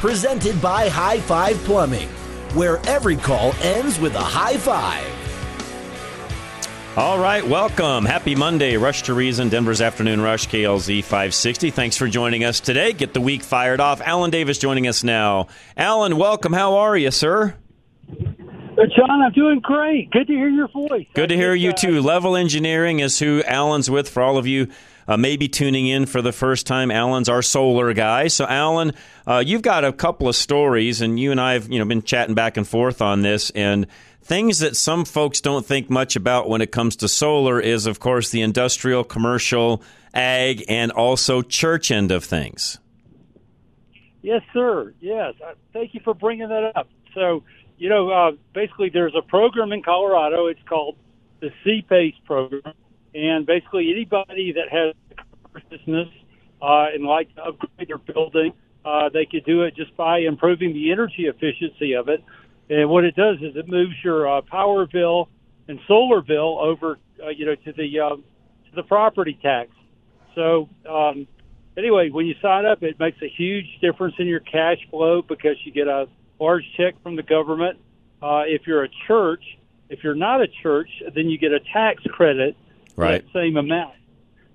Presented by High Five Plumbing, where every call ends with a high five. All right, welcome. Happy Monday. Rush to Reason, Denver's Afternoon Rush, KLZ 560. Thanks for joining us today. Get the week fired off. Alan Davis joining us now. Alan, welcome. How are you, sir? Uh, John, I'm doing great. Good to hear your voice. Good to hear you, too. Level Engineering is who Alan's with for all of you uh, maybe tuning in for the first time. Alan's our solar guy. So, Alan, uh, you've got a couple of stories, and you and I have you know been chatting back and forth on this. And things that some folks don't think much about when it comes to solar is, of course, the industrial, commercial, ag, and also church end of things. Yes, sir. Yes. Uh, thank you for bringing that up. So, you know, uh, basically, there's a program in Colorado. It's called the CPACE program, and basically, anybody that has business uh, and like to upgrade their building, uh, they could do it just by improving the energy efficiency of it. And what it does is it moves your uh, power bill and solar bill over, uh, you know, to the uh, to the property tax. So um, anyway, when you sign up, it makes a huge difference in your cash flow because you get a large check from the government. Uh, if you're a church, if you're not a church, then you get a tax credit right. that same amount.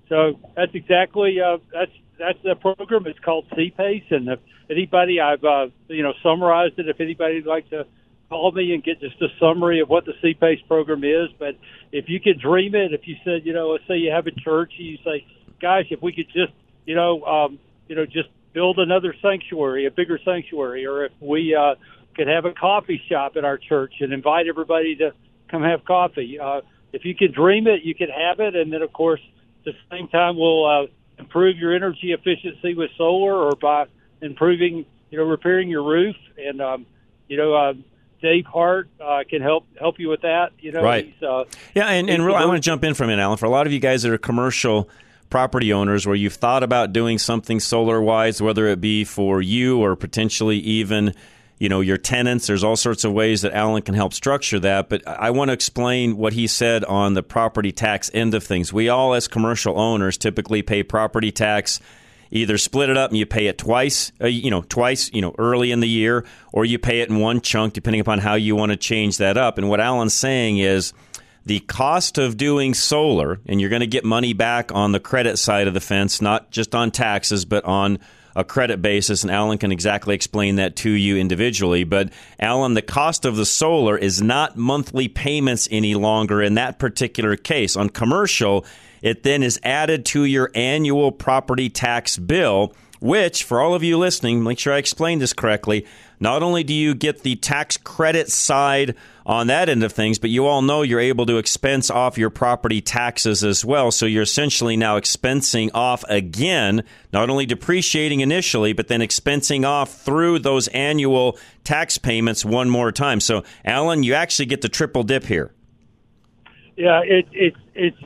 So that's exactly uh, that's that's the program. It's called CPACE, and if anybody I've uh, you know summarized it. If anybody'd like to call me and get just a summary of what the CPACE program is, but if you could dream it, if you said you know, let's say you have a church, and you say, gosh, if we could just you know um, you know just build another sanctuary, a bigger sanctuary, or if we uh, could have a coffee shop at our church and invite everybody to come have coffee. Uh, if you could dream it, you could have it, and then of course at the same time we'll uh, improve your energy efficiency with solar or by improving, you know, repairing your roof. And um, you know, uh, Dave Hart uh, can help help you with that. You know, Right. Uh, Yeah, and, and really, I want to jump in for a minute, Alan. For a lot of you guys that are commercial property owners where you've thought about doing something solar wise, whether it be for you or potentially even you know your tenants. There's all sorts of ways that alan can help structure that but i want to explain what he said on the property tax end of things. We all as commercial owners typically pay property tax either split it up and you pay it twice uh, you know twice you know early in the year or you pay it in one chunk depending upon how you want to change that up. And what alan's saying is the cost of doing solar, and you're going to get money back on the credit side of the fence, not just on taxes, but on a credit basis. And Alan can exactly explain that to you individually. But Alan, the cost of the solar is not monthly payments any longer in that particular case. On commercial, it then is added to your annual property tax bill, which, for all of you listening, make sure I explain this correctly. Not only do you get the tax credit side on that end of things, but you all know you're able to expense off your property taxes as well. So you're essentially now expensing off again, not only depreciating initially, but then expensing off through those annual tax payments one more time. So, Alan, you actually get the triple dip here. Yeah, it, it's it's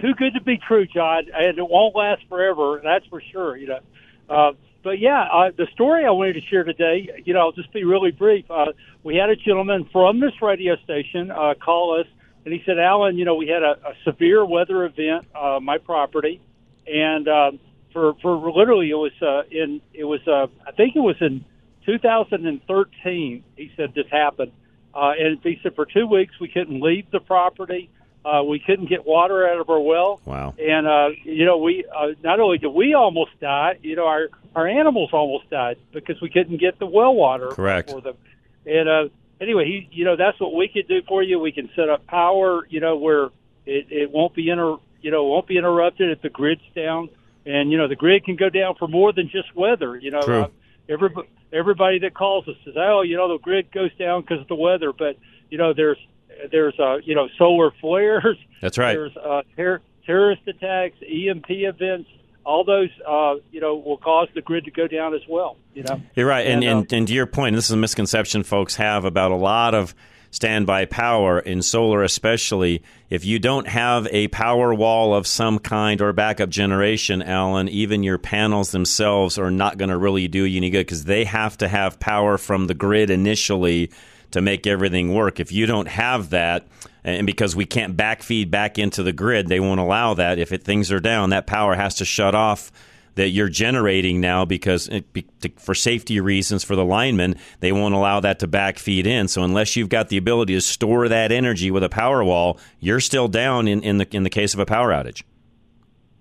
too good to be true, John, and it won't last forever. That's for sure. You know, uh, but yeah, uh, the story I wanted to share today. You know, I'll just be really brief. Uh, we had a gentleman from this radio station uh, call us, and he said, "Alan, you know, we had a, a severe weather event, uh, my property, and um, for for literally it was uh, in it was uh, I think it was in 2013. He said this happened." Uh, and he said for two weeks we couldn't leave the property. Uh, we couldn't get water out of our well. Wow. And uh, you know, we uh, not only did we almost die, you know, our our animals almost died because we couldn't get the well water Correct. for them. And uh, anyway, he, you know, that's what we could do for you. We can set up power, you know, where it, it won't be inter, you know, won't be interrupted if the grid's down. And you know, the grid can go down for more than just weather. You know, True. Uh, everybody, everybody that calls us says, "Oh, you know, the grid goes down because of the weather." But you know, there's there's uh, you know solar flares. That's right. There's uh, ter- terrorist attacks, EMP events. All those, uh, you know, will cause the grid to go down as well. You know, You're right, and, And, uh, and and to your point, this is a misconception folks have about a lot of standby power in solar, especially if you don't have a power wall of some kind or backup generation. Alan, even your panels themselves are not going to really do you any good because they have to have power from the grid initially to make everything work. If you don't have that, and because we can't backfeed back into the grid, they won't allow that. If it, things are down, that power has to shut off that you're generating now because eh, it, to, for safety reasons for the linemen, they won't allow that to backfeed in. So unless you've got the ability to store that energy with a power wall, you're still down in, in the in the case of a power outage.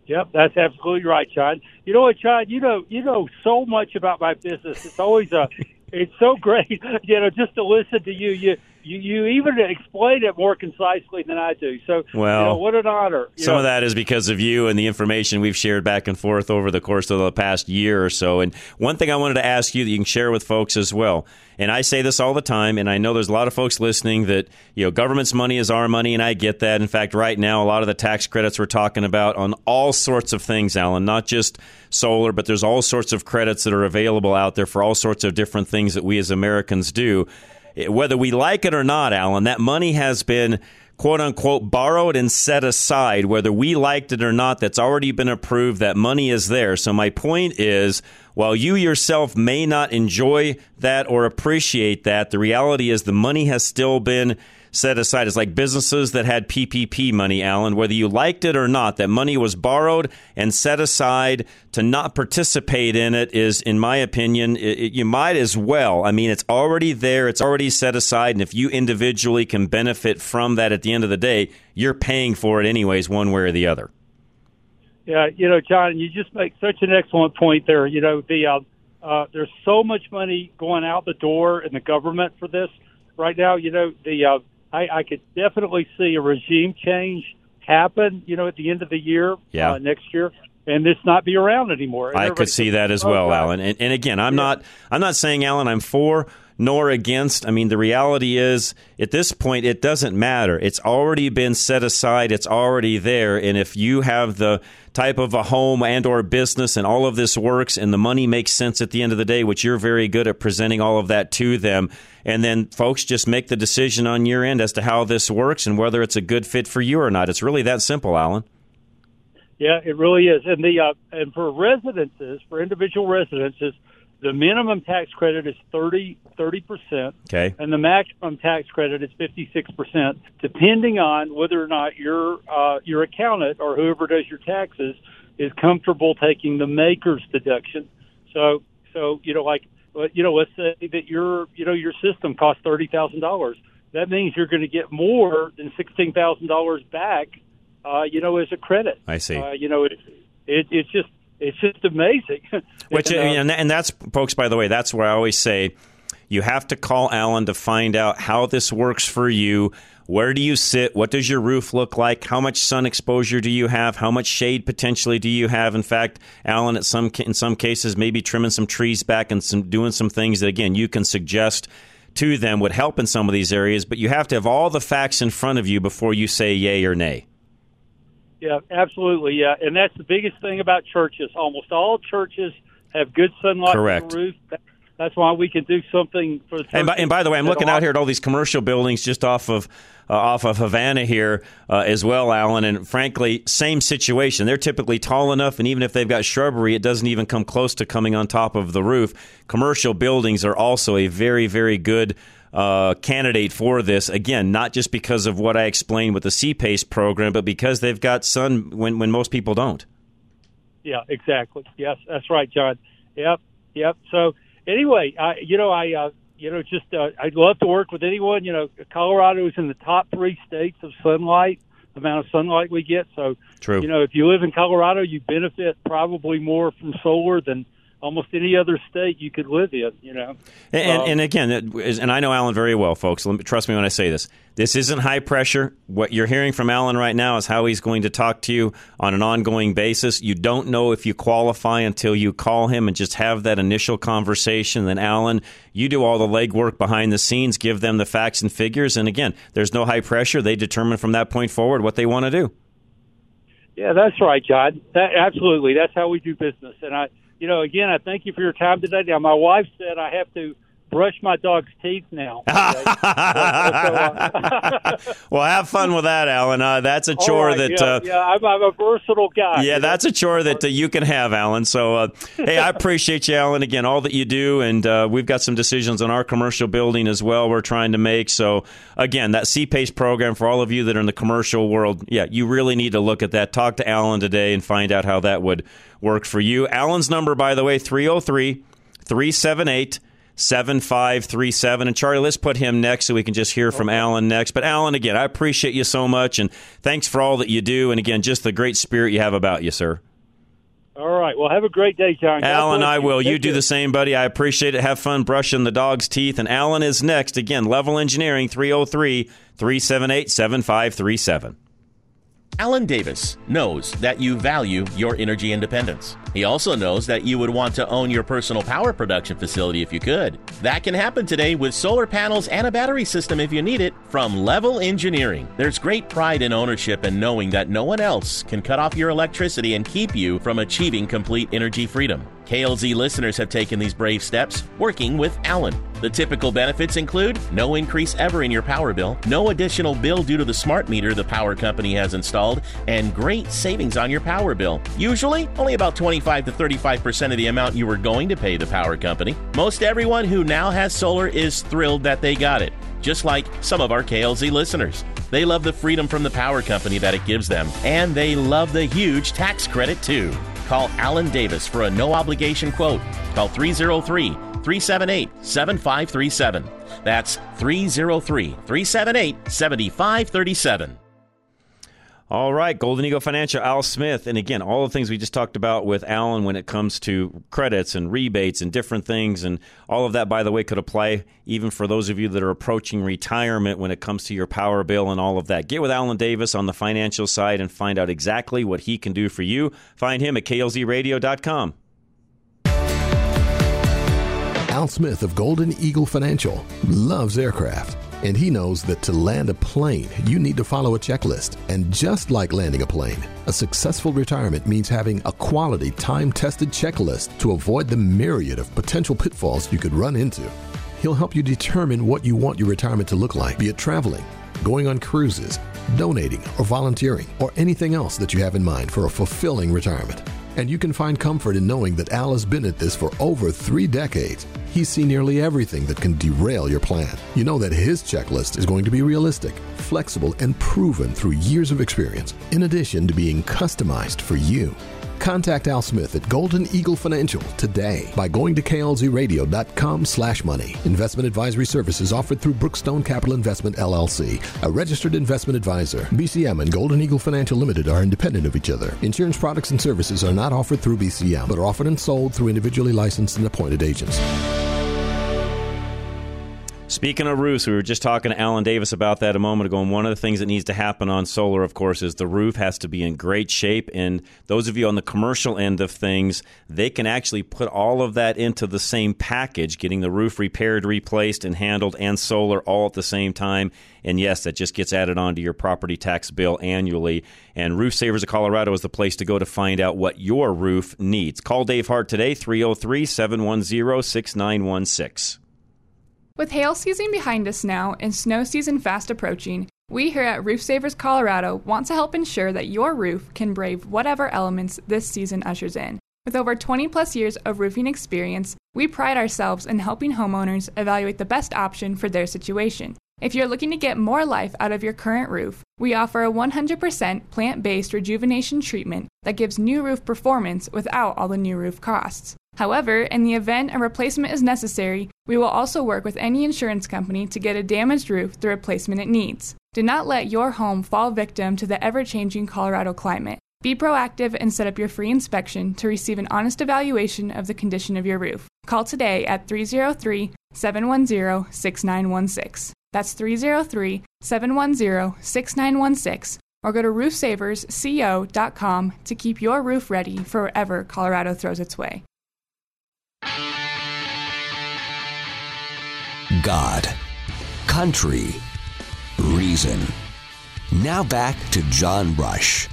Yep, that's absolutely right, John. You know what, John? You know, you know so much about my business. It's always a, it's so great, you know, just to listen to you. You, you, you even explain it more concisely than I do. So, Well, you know, what an honor. You Some know, of that is because of you and the information we've shared back and forth over the course of the past year or so. And one thing I wanted to ask you that you can share with folks as well. And I say this all the time, and I know there's a lot of folks listening that, you know, government's money is our money, and I get that. In fact, right now, a lot of the tax credits we're talking about on all sorts of things, Alan, not just solar, but there's all sorts of credits that are available out there for all sorts of different things that we as Americans do. Whether we like it or not, Alan, that money has been quote unquote borrowed and set aside, whether we liked it or not, that's already been approved. That money is there. So, my point is while you yourself may not enjoy that or appreciate that, the reality is the money has still been set aside. It's like businesses that had PPP money, Alan, whether you liked it or not, that money was borrowed and set aside to not participate in it is, in my opinion, it, it- you might as well. I mean, it's already there, it's already set aside, and if you individually can benefit from that at the end of the day, you're paying for it anyways, one way or the other. Yeah, you know, John, you just make such an excellent point there. You know, the uh, uh, there's so much money going out the door in the government for this right now. You know, the uh, I, I could definitely see a regime change happen. You know, at the end of the year, Yeah. uh, next year, and this not be around anymore. I could see that as "Oh, well, God." Alan. And, and again, I'm not I'm not saying Alan I'm for nor against. I mean, the reality is at this point it doesn't matter. It's already been set aside. It's already there. And if you have the type of a home and or business and all of this works and the money makes sense at the end of the day, which you're very good at presenting all of that to them, and then folks just make the decision on your end as to how this works and whether it's a good fit for you or not. It's really that simple, Alan. Yeah, it really is. And the uh, and for residences, for individual residences, the minimum tax credit is 30 percent. Okay. and the maximum tax credit is 56%, depending on whether or not your uh, your accountant or whoever does your taxes is comfortable taking the MACRS deduction. So, so you know, like, you know, let's say that your you know your system costs thirty thousand dollars. That means you're going to get more than sixteen thousand dollars back, uh, you know, as a credit. I see. Uh, you know, it, it it's just it's just amazing. Which And, uh, and, and that's folks. By the way, that's where I always say you have to call Alan to find out how this works for you. Where do you sit? What does your roof look like? How much sun exposure do you have? How much shade potentially do you have? In fact, Alan, at some in some cases, maybe trimming some trees back and some doing some things that again you can suggest to them would help in some of these areas. But you have to have all the facts in front of you before you say yay or nay. Yeah, absolutely. Yeah, and that's the biggest thing about churches. Almost all churches have good sunlight Correct. on the roof. That- That's why we can do something for the And by, and by the way, I'm looking out here at all these commercial buildings just off of uh, off of Havana here uh, as well, Alan. And frankly, same situation. They're typically tall enough, and even if they've got shrubbery, it doesn't even come close to coming on top of the roof. Commercial buildings are also a very, very good. Uh, candidate for this again, not just because of what I explained with the CPACE program, but because they've got sun when, when most people don't. Yeah, exactly. Yes, that's right, John. Yep, yep. So anyway, I, you know, I, uh, you know, just uh, I'd love to work with anyone. You know, Colorado is in the top three states of sunlight, amount of sunlight we get. So True. You know, if you live in Colorado, you benefit probably more from solar than almost any other state you could live in. You know, and, Um, and again, and I know Alan very well, folks. Let me, trust me when I say this. This isn't high pressure. What you're hearing from Alan right now is how he's going to talk to you on an ongoing basis. You don't know if you qualify until you call him and just have that initial conversation. Then, Alan, you do all the legwork behind the scenes, give them the facts and figures. And again, there's no high pressure. They determine from that point forward what they want to do. Yeah, that's right, John. That, absolutely, that's how we do business. And I, you know, again, I thank you for your time today. Now, my wife said I have to brush my dog's teeth now. well, have fun with that, Alan. Uh, that's a chore right, that. yeah, uh, yeah, I'm, I'm a versatile guy. Yeah, that's a chore that uh, you can have, Alan. So, uh, hey, I appreciate you, Alan, again, all that you do. And uh, we've got some decisions on our commercial building as well we're trying to make. So, again, that CPACE program for all of you that are in the commercial world, yeah, you really need to look at that. Talk to Alan today and find out how that would work for you. Alan's number, by the way, 303 378 7537. And Charlie, let's put him next so we can just hear from Alan next. But Alan, again, I appreciate you so much and thanks for all that you do. And again, just the great spirit you have about you, sir. All right. Well, have a great day, John. Alan, I will. Take You do the same, buddy. I appreciate it. Have fun brushing the dog's teeth. And Alan is next. Again, Level Engineering 303 378 7537. Alan Davis knows that you value your energy independence. He also knows that you would want to own your personal power production facility if you could. That can happen today with solar panels and a battery system if you need it from Level Engineering. There's great pride in ownership and knowing that no one else can cut off your electricity and keep you from achieving complete energy freedom. KLZ listeners have taken these brave steps working with Alan. The typical benefits include no increase ever in your power bill, no additional bill due to the smart meter the power company has installed, and great savings on your power bill. Usually, only about 25 to 35% of the amount you were going to pay the power company. Most everyone who now has solar is thrilled that they got it, just like some of our KLZ listeners. They love the freedom from the power company that it gives them, and they love the huge tax credit too. Call Alan Davis for a no obligation quote. Call 303 378 7537. That's 303 378 7537. All right, Golden Eagle Financial, Al Smith. And again, all the things we just talked about with Alan when it comes to credits and rebates and different things. And all of that, by the way, could apply even for those of you that are approaching retirement when it comes to your power bill and all of that. Get with Alan Davis on the financial side and find out exactly what he can do for you. Find him at klzradio.com. Al Smith of Golden Eagle Financial loves aircraft, and he knows that to land a plane, you need to follow a checklist. And just like landing a plane, a successful retirement means having a quality, time tested checklist to avoid the myriad of potential pitfalls you could run into. He'll help you determine what you want your retirement to look like, be it traveling, going on cruises, donating, or volunteering, or anything else that you have in mind for a fulfilling retirement. And you can find comfort in knowing that Al has been at this for over three decades. He's seen nearly everything that can derail your plan. You know that his checklist is going to be realistic, flexible, and proven through years of experience, in addition to being customized for you. Contact Al Smith at Golden Eagle Financial today by going to klzradio.com slash money. Investment advisory services offered through Brookstone Capital Investment LLC, a registered investment advisor. BCM and Golden Eagle Financial Limited are independent of each other. Insurance products and services are not offered through BCM, but are offered and sold through individually licensed and appointed agents. Speaking of roofs, we were just talking to Alan Davis about that a moment ago. And one of the things that needs to happen on solar, of course, is the roof has to be in great shape. And those of you on the commercial end of things, they can actually put all of that into the same package, getting the roof repaired, replaced, and handled, and solar all at the same time. And yes, that just gets added onto your property tax bill annually. And Roof Savers of Colorado is the place to go to find out what your roof needs. Call Dave Hart today, 303 710 6916. With hail season behind us now and snow season fast approaching, we here at Roof Savers Colorado want to help ensure that your roof can brave whatever elements this season ushers in. With over 20 plus years of roofing experience, we pride ourselves in helping homeowners evaluate the best option for their situation. If you're looking to get more life out of your current roof, we offer a 100% plant based rejuvenation treatment that gives new roof performance without all the new roof costs. However, in the event a replacement is necessary, we will also work with any insurance company to get a damaged roof the replacement it needs. Do not let your home fall victim to the ever changing Colorado climate. Be proactive and set up your free inspection to receive an honest evaluation of the condition of your roof. Call today at 303 710 6916. That's 303 710 6916 or go to roofsaversco.com to keep your roof ready for wherever Colorado throws its way. God, country, reason. Now back to John Rush.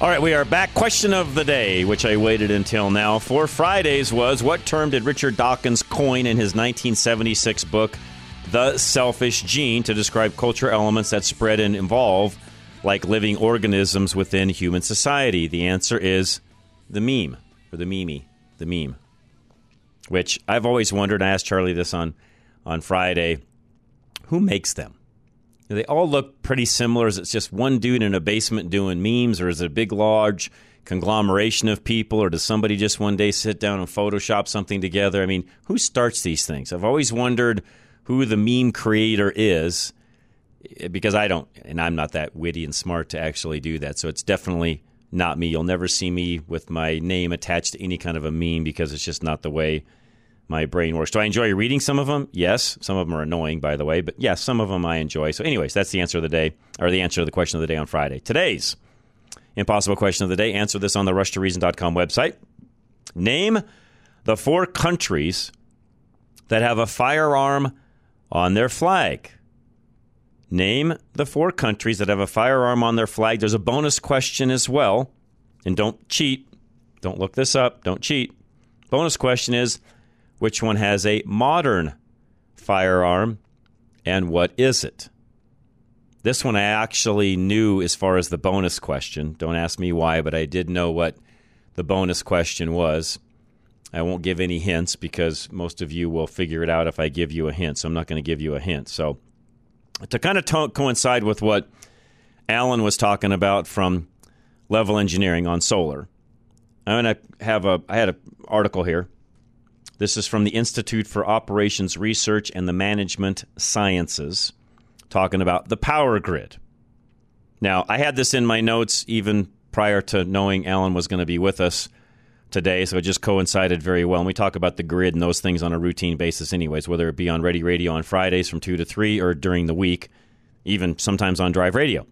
All right, we are back. Question of the day, which I waited until now for Fridays, was what term did Richard Dawkins coin in his 1976 book, The Selfish Gene, to describe culture elements that spread and evolve like living organisms within human society? The answer is the meme, or the meme, the meme. Which I've always wondered. I asked Charlie this on, on Friday who makes them? They all look pretty similar. Is it just one dude in a basement doing memes, or is it a big, large conglomeration of people, or does somebody just one day sit down and Photoshop something together? I mean, who starts these things? I've always wondered who the meme creator is eh, because I don't, and I'm not that witty and smart to actually do that. So it's definitely not me. You'll never see me with my name attached to any kind of a meme because it's just not the way my brain works. Do I enjoy reading some of them? Yes. Some of them are annoying, by the way, but yes, some of them I enjoy. So, anyways, that's the answer of the day, or the answer to the question of the day on Friday. Today's impossible question of the day. Answer this on the rushtoreason.com website. Name the four countries that have a firearm on their flag. Name the four countries that have a firearm on their flag. There's a bonus question as well. And don't cheat. Don't look this up. Don't cheat. Bonus question is which one has a modern firearm and what is it? This one I actually knew as far as the bonus question. Don't ask me why, but I did know what the bonus question was. I won't give any hints because most of you will figure it out if I give you a hint. So I'm not going to give you a hint. So to kind of to- coincide with what Alan was talking about from Level Engineering on solar, I'm going to have a. I had an article here this is from the Institute for Operations Research and the Management Sciences, talking about the power grid. Now, I had this in my notes even prior to knowing Alan was going to be with us today, so it just coincided very well. And we talk about the grid and those things on a routine basis, anyways, whether it be on Ready Radio on Fridays from 2 to 3 or during the week, even sometimes on Drive Radio.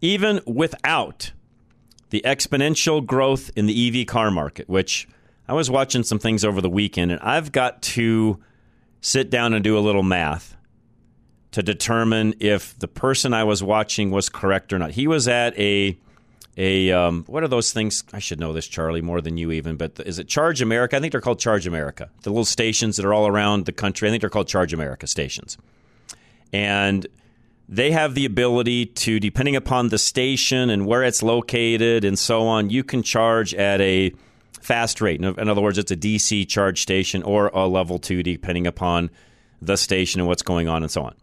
Even without the exponential growth in the EV car market, which I was watching some things over the weekend, and I've got to sit down and do a little math to determine if the person I was watching was correct or not. He was at a a um, what are those things? I should know this, Charlie, more than you even. But is it Charge America? I think they're called Charge America. The little stations that are all around the country. I think they're called Charge America stations, and they have the ability to, depending upon the station and where it's located and so on, you can charge at a fast rate. In other words, it's a DC charge station or a level two, depending upon the station and what's going on and so on.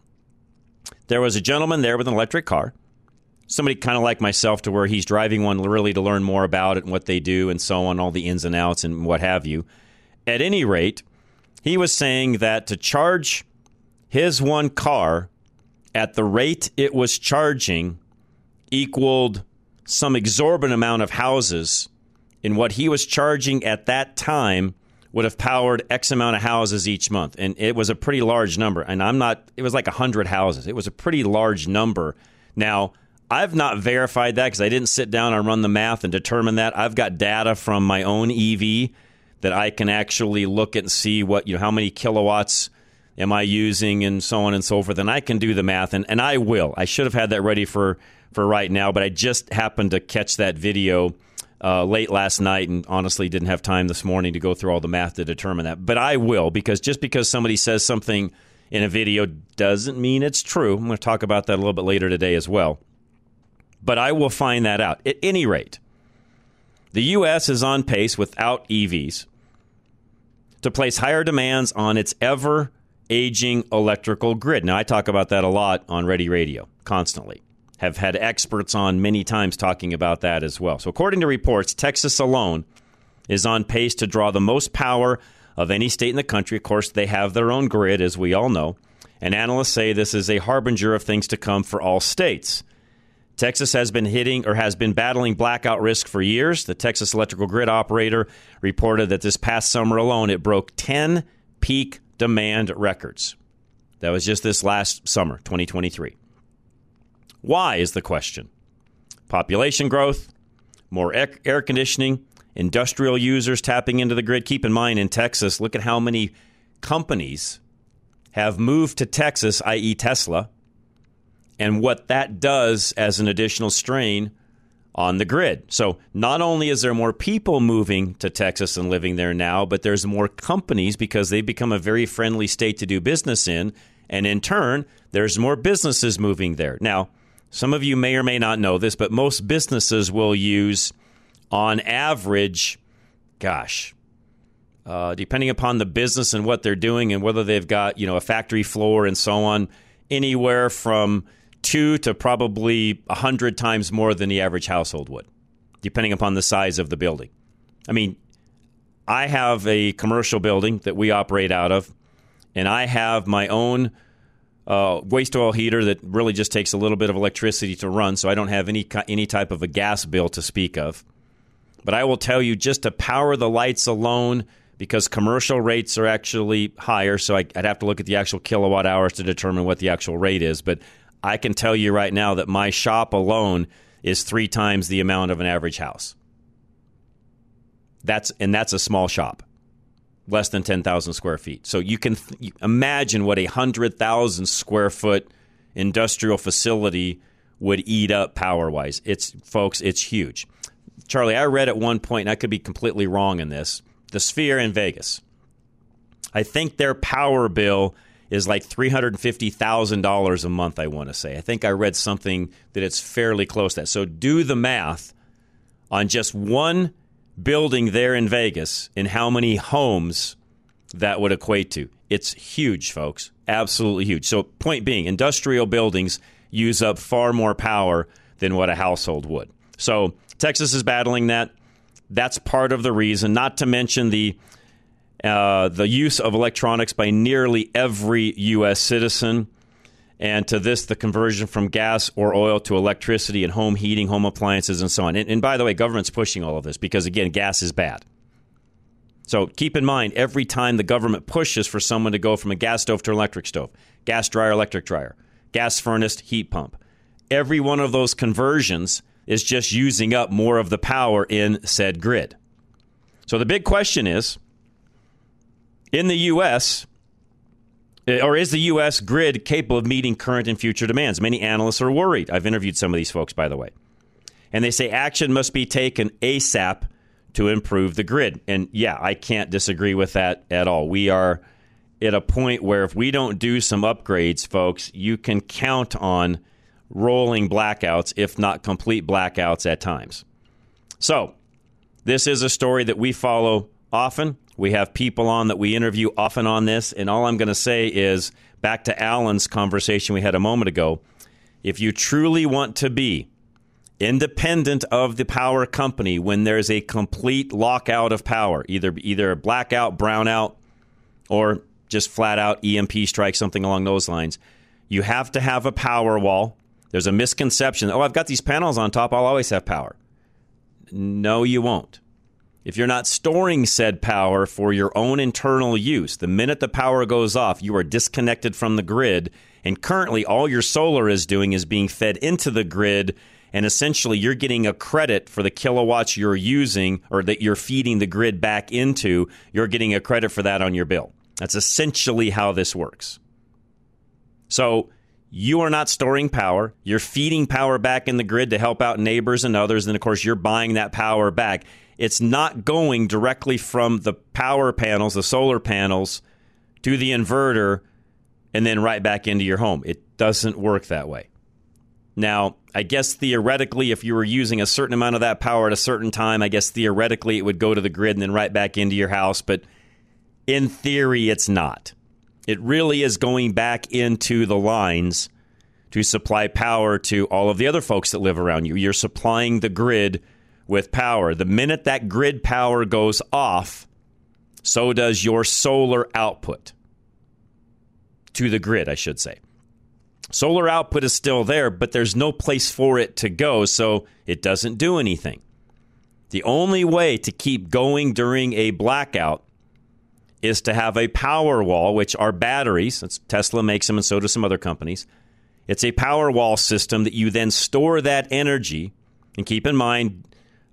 There was a gentleman there with an electric car, somebody kind of like myself, to where he's driving one really to learn more about it and what they do and so on, all the ins and outs and what have you. At any rate, he was saying that to charge his one car at the rate it was charging equaled some exorbitant amount of houses in what he was charging at that time would have powered X amount of houses each month. And it was a pretty large number. And I'm not, it was like 100 houses. It was a pretty large number. Now, I've not verified that because I didn't sit down and run the math and determine that. I've got data from my own EV that I can actually look at and see what, you know, how many kilowatts am I using and so on and so forth. And I can do the math and, and I will. I should have had that ready for, for right now, but I just happened to catch that video uh, late last night and honestly didn't have time this morning to go through all the math to determine that. But I will because just because somebody says something in a video doesn't mean it's true. I'm going to talk about that a little bit later today as well. But I will find that out. At any rate, the U.S. is on pace without EVs to place higher demands on its ever aging electrical grid. Now, I talk about that a lot on Ready Radio constantly have had experts on many times talking about that as well. So, according to reports, Texas alone is on pace to draw the most power of any state in the country. Of course, they have their own grid, as we all know. And analysts say this is a harbinger of things to come for all states. Texas has been hitting or has been battling blackout risk for years. The Texas Electrical Grid Operator reported that this past summer alone, it broke 10 peak demand records. That was just this last summer, 2023. Why is the question? Population growth, more air conditioning, industrial users tapping into the grid. Keep in mind, in Texas, look at how many companies have moved to Texas, i.e., Tesla, and what that does as an additional strain on the grid. So, not only is there more people moving to Texas and living there now, but there's more companies because they become a very friendly state to do business in. And in turn, there's more businesses moving there. Now, some of you may or may not know this, but most businesses will use, on average, gosh, uh, depending upon the business and what they're doing and whether they've got you know a factory floor and so on, anywhere from two to probably a hundred times more than the average household would, depending upon the size of the building. I mean, I have a commercial building that we operate out of, and I have my own uh, waste oil heater that really just takes a little bit of electricity to run, so I don't have any any type of a gas bill to speak of. But I will tell you, just to power the lights alone, because commercial rates are actually higher, so I, would have to look at the actual kilowatt hours to determine what the actual rate is. But I can tell you right now that my shop alone is three times the amount of an average house. That's and that's a small shop less than 10,000 square feet. So you can th- imagine what a 100,000 square foot industrial facility would eat up power wise. It's, folks, it's huge. Charlie, I read at one point, and I could be completely wrong in this, the Sphere in Vegas. I think their power bill is like $350,000 a month, I want to say. I think I read something that it's fairly close to that. So do the math on just one building there in Vegas and how many homes that would equate to. It's huge, folks. Absolutely huge. So, point being, industrial buildings use up far more power than what a household would. So, Texas is battling that. That's part of the reason, not to mention the uh, the use of electronics by nearly every U.S. citizen and to this, the conversion from gas or oil to electricity and home heating, home appliances, and so on. And, and by the way, government's pushing all of this because, again, gas is bad. So keep in mind, every time the government pushes for someone to go from a gas stove to an electric stove, gas dryer, electric dryer, gas furnace, heat pump, every one of those conversions is just using up more of the power in said grid. So the big question is in the U.S., Uh, or is the U.S. grid capable of meeting current and future demands? Many analysts are worried. I've interviewed some of these folks, by the way. And they say action must be taken ASAP to improve the grid. And yeah, I can't disagree with that at all. We are at a point where if we don't do some upgrades, folks, you can count on rolling blackouts, if not complete blackouts at times. So, this is a story that we follow often. We have people on that we interview often on this. And all I'm going to say is back to Alan's conversation we had a moment ago. If you truly want to be independent of the power company when there's a complete lockout of power, either either a blackout, brownout, or just flat out EMP strike, something along those lines, you have to have a power wall. There's a misconception. Oh, I've got these panels on top. I'll always have power. No, you won't. If you're not storing said power for your own internal use, the minute the power goes off, you are disconnected from the grid. And currently, all your solar is doing is being fed into the grid. And essentially, you're getting a credit for the kilowatts you're using or that you're feeding the grid back into. You're getting a credit for that on your bill. That's essentially how this works. So, you are not storing power. You're feeding power back in the grid to help out neighbors and others. And of course, you're buying that power back it's not going directly from the power panels, the solar panels, to the inverter and then right back into your home. It doesn't work that way. Now, I guess theoretically, if you were using a certain amount of that power at a certain time, I guess theoretically it would go to the grid and then right back into your house. But in theory, it's not. It really is going back into the lines to supply power to all of the other folks that live around you. You're supplying the grid with power. The minute that grid power goes off, so does your solar output to the grid, I should say. Solar output is still there, but there's no place for it to go, so it doesn't do anything. The only way to keep going during a blackout is to have a power wall, which are batteries. Tesla makes them, and so do some other companies. It's a power wall system that you then store that energy. And keep in mind,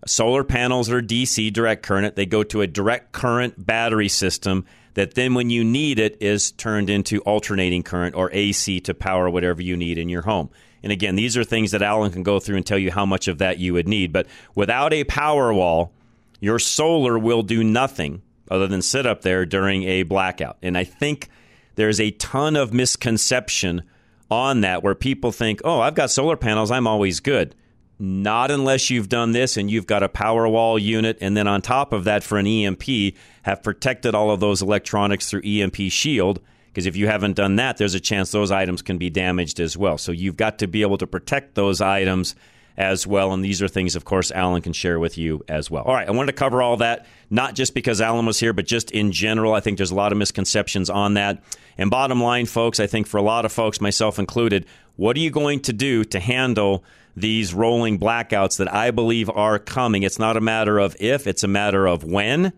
solar panels are DC direct current. They go to a direct current battery system that then, when you need it, is turned into alternating current or AC to power whatever you need in your home. And again, these are things that Alan can go through and tell you how much of that you would need. But without a power wall, your solar will do nothing other than sit up there during a blackout. And I think there's a ton of misconception on that where people think, oh, I've got solar panels, I'm always good. Not unless you've done this and you've got a power wall unit, and then on top of that, for an EMP, have protected all of those electronics through EMP Shield. Because if you haven't done that, there's a chance those items can be damaged as well. So you've got to be able to protect those items as well. And these are things, of course, Alan can share with you as well. All right, I wanted to cover all that, not just because Alan was here, but just in general. I think there's a lot of misconceptions on that. And bottom line, folks, I think for a lot of folks, myself included, what are you going to do to handle these rolling blackouts that I believe are coming? It's not a matter of if, it's a matter of when.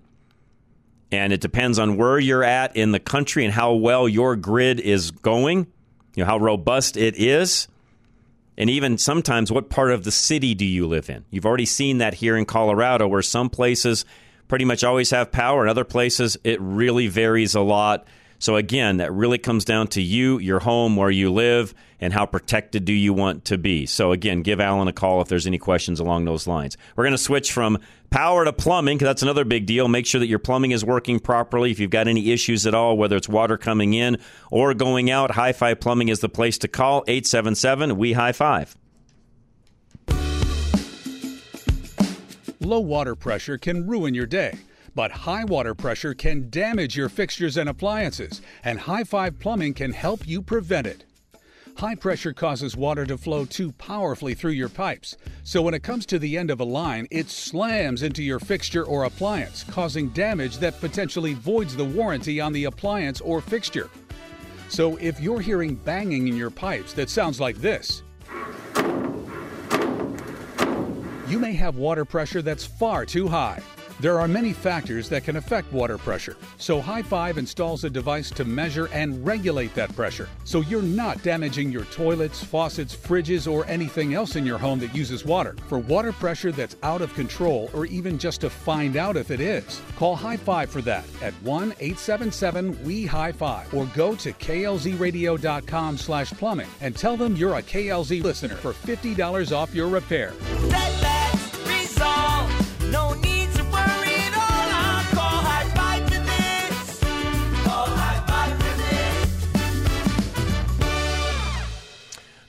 And it depends on where you're at in the country and how well your grid is going, you know, how robust it is and even sometimes what part of the city do you live in? You've already seen that here in Colorado, where some places pretty much always have power, and other places it really varies a lot. So again, that really comes down to you, your home, where you live, and how protected do you want to be. So again, give Alan a call if there's any questions along those lines. We're going to switch from power to plumbing because that's another big deal. Make sure that your plumbing is working properly. If you've got any issues at all, whether it's water coming in or going out, High Five Plumbing is the place to call. 877 We High Five. Low water pressure can ruin your day but high water pressure can damage your fixtures and appliances, and High Five Plumbing can help you prevent it. High pressure causes water to flow too powerfully through your pipes, so when it comes to the end of a line, it slams into your fixture or appliance, causing damage that potentially voids the warranty on the appliance or fixture. So if you're hearing banging in your pipes that sounds like this, you may have water pressure that's far too high. There are many factors that can affect water pressure, so High Five installs a device to measure and regulate that pressure so you're not damaging your toilets, faucets, fridges, or anything else in your home that uses water. For water pressure that's out of control or even just to find out if it is, call High Five for that at 1 877 WE High Five or go to klzradio.com slash plumbing and tell them you're a KLZ listener for $50 off your repair.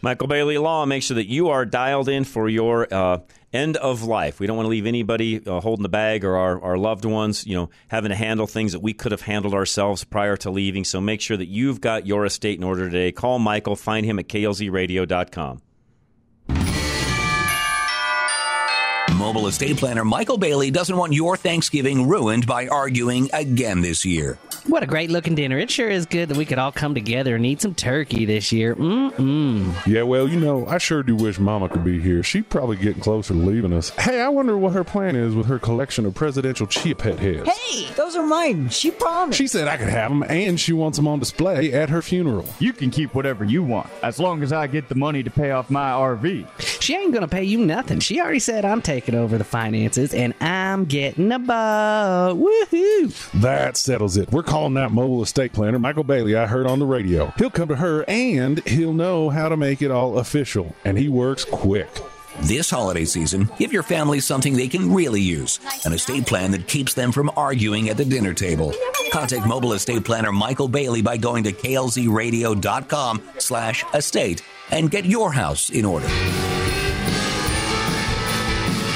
Michael Bailey Law, make sure that you are dialed in for your uh, end of life. We don't want to leave anybody uh, holding the bag or our, our loved ones, you know, having to handle things that we could have handled ourselves prior to leaving. So make sure that you've got your estate in order today. Call Michael. Find him at klzradio.com. Mobile estate planner Michael Bailey doesn't want your Thanksgiving ruined by arguing again this year. What a great looking dinner. It sure is good that we could all come together and eat some turkey this year. Mm-mm. Yeah, well, you know, I sure do wish Mama could be here. She'd probably getting closer to leaving us. Hey, I wonder what her plan is with her collection of presidential chip head heads. Hey, those are mine. She promised. She said I could have them, and she wants them on display at her funeral. You can keep whatever you want, as long as I get the money to pay off my RV. She ain't gonna pay you nothing. She already said I'm taking over the finances, and I'm getting a boat. Woohoo! That settles it. We're calling that mobile estate planner, Michael Bailey, I heard on the radio. He'll come to her and he'll know how to make it all official. And he works quick. This holiday season, give your family something they can really use an estate plan that keeps them from arguing at the dinner table. Contact mobile estate planner Michael Bailey by going to klzradio.com slash estate and get your house in order.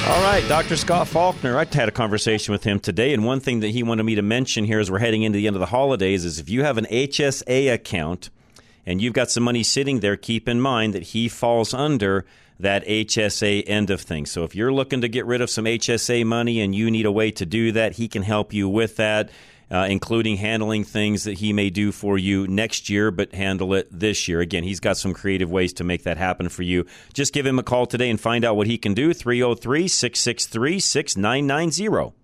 All right, Dr. Scott Faulkner. I had a conversation with him today, and one thing that he wanted me to mention here as we're heading into the end of the holidays is if you have an HSA account and you've got some money sitting there, keep in mind that he falls under that HSA end of things. So if you're looking to get rid of some HSA money and you need a way to do that, he can help you with that. Uh, including handling things that he may do for you next year, but handle it this year. Again, he's got some creative ways to make that happen for you. Just give him a call today and find out what he can do. 303 663 6990.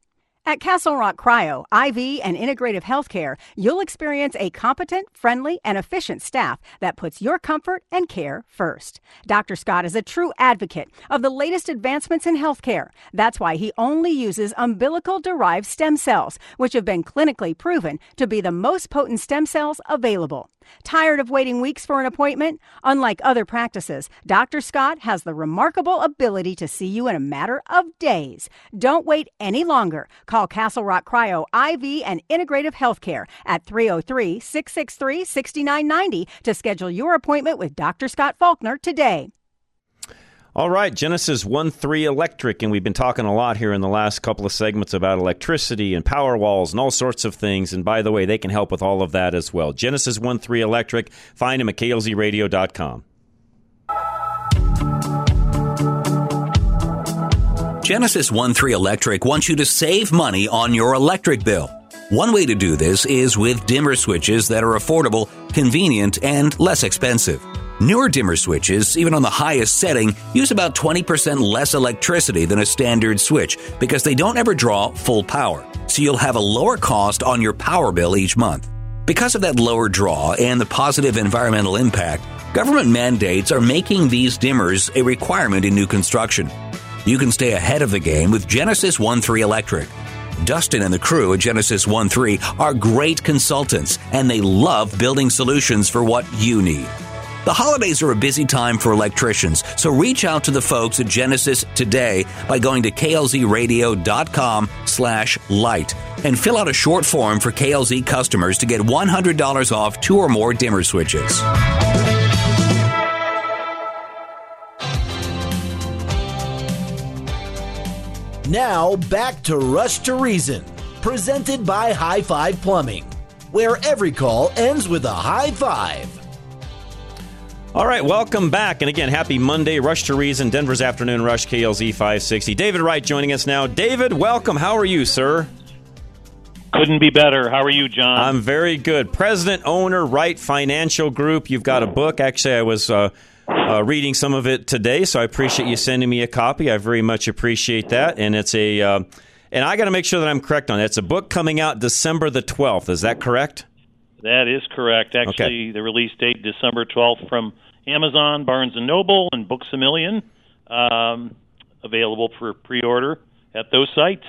At Castle Rock Cryo, IV, and Integrative Healthcare, you'll experience a competent, friendly, and efficient staff that puts your comfort and care first. Dr. Scott is a true advocate of the latest advancements in healthcare. That's why he only uses umbilical derived stem cells, which have been clinically proven to be the most potent stem cells available. Tired of waiting weeks for an appointment? Unlike other practices, Dr. Scott has the remarkable ability to see you in a matter of days. Don't wait any longer. Call Castle Rock Cryo IV and Integrative Healthcare at 303 663 6990 to schedule your appointment with Dr. Scott Faulkner today. All right, Genesis 1 3 Electric, and we've been talking a lot here in the last couple of segments about electricity and power walls and all sorts of things. And by the way, they can help with all of that as well. Genesis 1 3 Electric, find them at klzradio.com. Genesis 1 3 Electric wants you to save money on your electric bill. One way to do this is with dimmer switches that are affordable, convenient, and less expensive. Newer dimmer switches, even on the highest setting, use about 20% less electricity than a standard switch because they don't ever draw full power. So you'll have a lower cost on your power bill each month. Because of that lower draw and the positive environmental impact, government mandates are making these dimmers a requirement in new construction. You can stay ahead of the game with Genesis 1-3 Electric. Dustin and the crew at Genesis 1-3 are great consultants, and they love building solutions for what you need. The holidays are a busy time for electricians, so reach out to the folks at Genesis today by going to klzradio.com slash light and fill out a short form for KLZ customers to get $100 off two or more dimmer switches. Now back to Rush to Reason, presented by High Five Plumbing, where every call ends with a high five. All right, welcome back. And again, happy Monday. Rush to Reason, Denver's Afternoon Rush, KLZ 560. David Wright joining us now. David, welcome. How are you, sir? Couldn't be better. How are you, John? I'm very good. President, owner, Wright Financial Group. You've got a book. Actually, I was uh, uh, reading some of it today, so I appreciate you sending me a copy. I very much appreciate that. And it's a, uh, and I got to make sure that I'm correct on it. It's a book coming out December the 12th. Is that correct? That is correct. Actually, Okay. the release date December 12th from Amazon, Barnes and Noble, and Books a Million. Um, available for pre-order at those sites.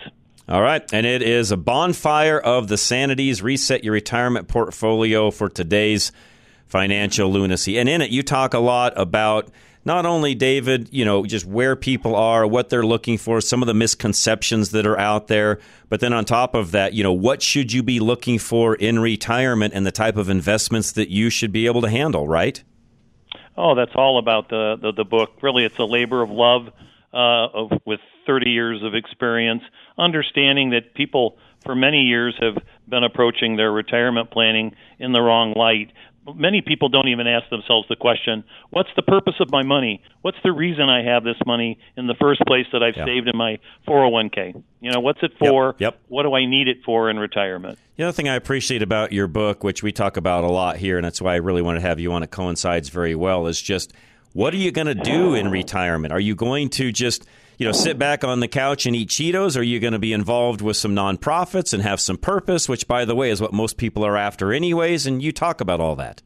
All right. And it is a bonfire of the sanities. Reset your retirement portfolio for today's financial lunacy. And in it, you talk a lot about not only, David, you know, just where people are, what they're looking for, some of the misconceptions that are out there. But then on top of that, you know, what should you be looking for in retirement and the type of investments that you should be able to handle, right? Oh, that's all about the the, the book. Really, it's a labor of love uh, of, with 30 years of experience, understanding that people for many years have been approaching their retirement planning in the wrong light. Many people don't even ask themselves the question, what's the purpose of my money? What's the reason I have this money in the first place that I've saved in my 401k? You know, what's it for? yep. What do I need it for in retirement? The other thing I appreciate about your book, which we talk about a lot here, and that's why I really want to have you on, it coincides very well, is just what are you going to do in retirement? Are you going to just you know sit back on the couch and eat Cheetos? Are you going to be involved with some nonprofits and have some purpose? Which, by the way, is what most people are after, anyways. And you talk about all that.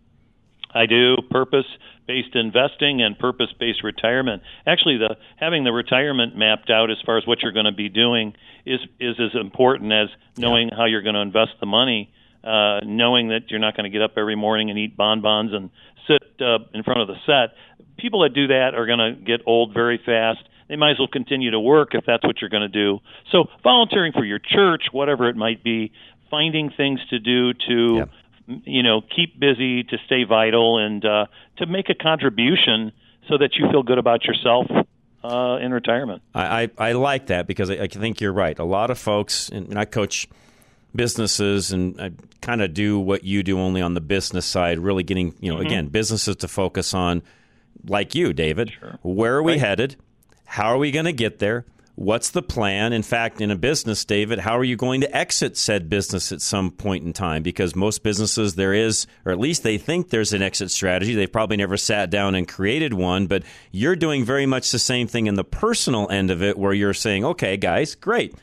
I do purpose based investing and purpose based retirement. Actually, the having the retirement mapped out as far as what you're going to be doing is is as important as knowing how you're going to invest the money. Uh, knowing that you're not going to get up every morning and eat bonbons and sit uh, in front of the set. People that do that are going to get old very fast. They might as well continue to work if that's what you're going to do. So volunteering for your church, whatever it might be, finding things to do to you know keep busy, to stay vital, and uh, to make a contribution so that you feel good about yourself uh, in retirement. I, I, I, like that because I, I, think you're right. A lot of folks, and I coach businesses and I kind of do what you do only on the business side, really getting, you know, mm-hmm. again, businesses to focus on, like you, David, sure. where are we right. headed? How are we going to get there? What's the plan? In fact, in a business, David, how are you going to exit said business at some point in time? Because most businesses, there is, or at least they think there's an exit strategy. They've probably never sat down and created one, but you're doing very much the same thing in the personal end of it, where you're saying, okay, guys, great.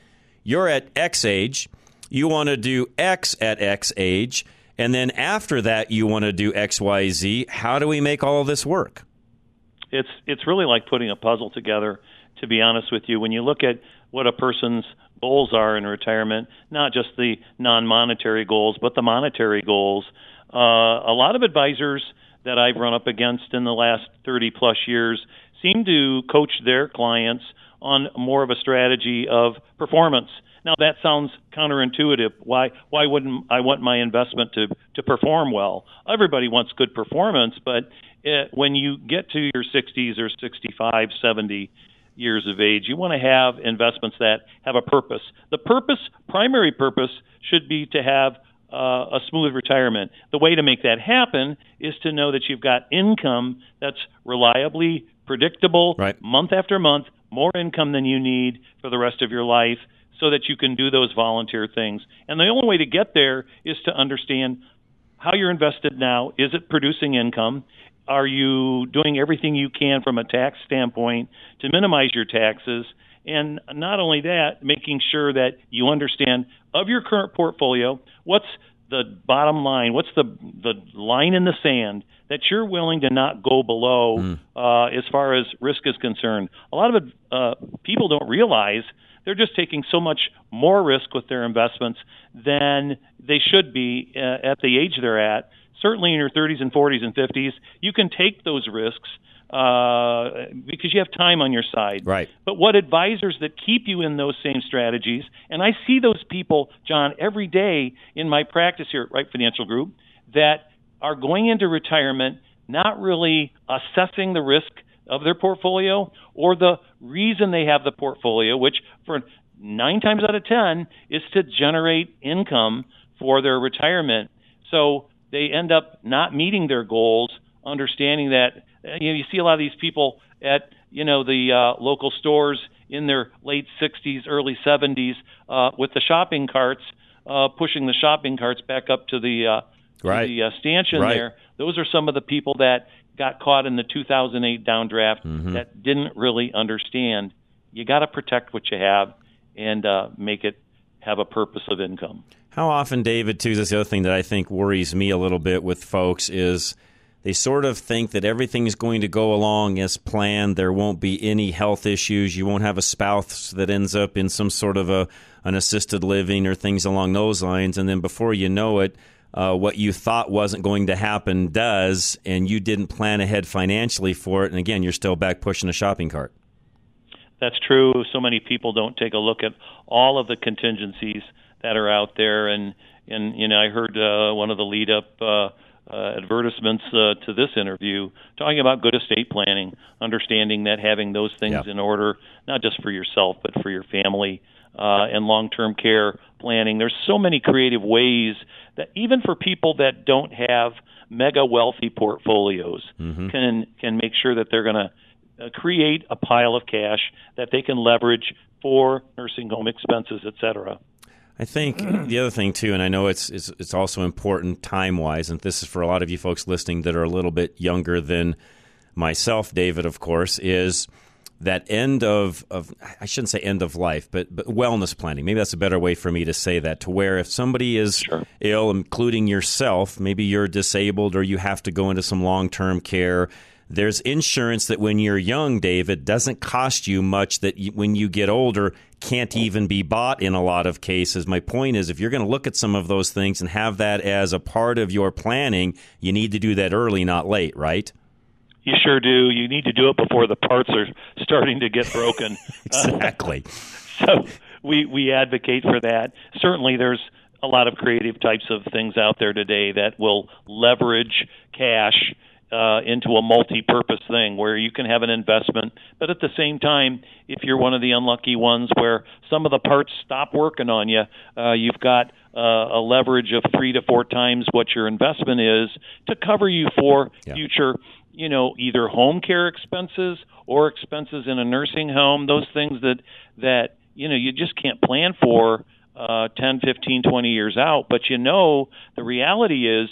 You're at X age. You want to do X at X age. And then after that, you want to do X, Y, Z. How do we make all of this work? It's, it's really like putting a puzzle together to be honest with you. When you look at what a person's goals are in retirement, not just the non monetary goals, but the monetary goals, uh, a lot of advisors that I've run up against in the last 30 plus years seem to coach their clients on more of a strategy of performance. Now that sounds counterintuitive. Why why wouldn't I want my investment to to perform well? Everybody wants good performance, but it, when you get to your 60s or 65, 70, years of age. You want to have investments that have a purpose. The purpose, primary purpose, should be to have uh, a smooth retirement. The way to make that happen is to know that you've got income that's reliably predictable, right. month after month, more income than you need for the rest of your life so that you can do those volunteer things. And the only way to get there is to understand how you're invested now. Is it producing income? Are you doing everything you can from a tax standpoint to minimize your taxes? And not only that, making sure that you understand of your current portfolio, what's the bottom line, what's the the line in the sand that you're willing to not go below mm. uh, as far as risk is concerned. A lot of it, uh, people don't realize they're just taking so much more risk with their investments than they should be uh, at the age they're at certainly in your 30s and 40s and 50s, you can take those risks uh, because you have time on your side. Right. But what advisors that keep you in those same strategies, and I see those people, John, every day in my practice here at Wright Financial Group, that are going into retirement not really assessing the risk of their portfolio or the reason they have the portfolio, which for nine times out of ten is to generate income for their retirement. So they end up not meeting their goals, understanding that you know you see a lot of these people at you know the uh, local stores in their late 60s, early 70s uh, with the shopping carts, uh, pushing the shopping carts back up to the uh, right. the uh, stanchion right. there. Those are some of the people that got caught in the 2008 downdraft mm-hmm. that didn't really understand. You got to protect what you have and uh, make it have a purpose of income. How often, David, too, is the other thing that I think worries me a little bit with folks is they sort of think that everything's going to go along as planned. There won't be any health issues. You won't have a spouse that ends up in some sort of a an assisted living or things along those lines. And then before you know it, uh, what you thought wasn't going to happen does, and you didn't plan ahead financially for it. And again, you're still back pushing a shopping cart. That's true. So many people don't take a look at all of the contingencies that are out there. And and you know, I heard uh, one of the lead up uh, uh, advertisements uh, to this interview talking about good estate planning, understanding that having those things yeah. in order, not just for yourself but for your family. Uh, and long-term care planning. There's so many creative ways that even for people that don't have mega wealthy portfolios mm-hmm. can can make sure that they're going to uh, create a pile of cash that they can leverage for nursing home expenses, et cetera. I think the other thing too, and I know it's it's, it's also important time wise, and this is for a lot of you folks listening that are a little bit younger than myself, David, of course, is that end of, of I shouldn't say end of life, but, but wellness planning. Maybe that's a better way for me to say that. To where if somebody is sure. ill, including yourself, maybe you're disabled or you have to go into some long term care there's insurance that when you're young, David, doesn't cost you much that you, when you get older can't even be bought in a lot of cases. My point is if you're going to look at some of those things and have that as a part of your planning, you need to do that early, not late, right? You sure do. You need to do it before the parts are starting to get broken. exactly. so we we advocate for that. Certainly, there's a lot of creative types of things out there today that will leverage cash uh, into a multi-purpose thing where you can have an investment, but at the same time, if you're one of the unlucky ones where some of the parts stop working on you, uh, you've got uh, a leverage of three to four times what your investment is to cover you for Yeah. future, you know, either home care expenses or expenses in a nursing home. Those things that that you know you just can't plan for uh, 10, 15, 20 years out. But you know, the reality is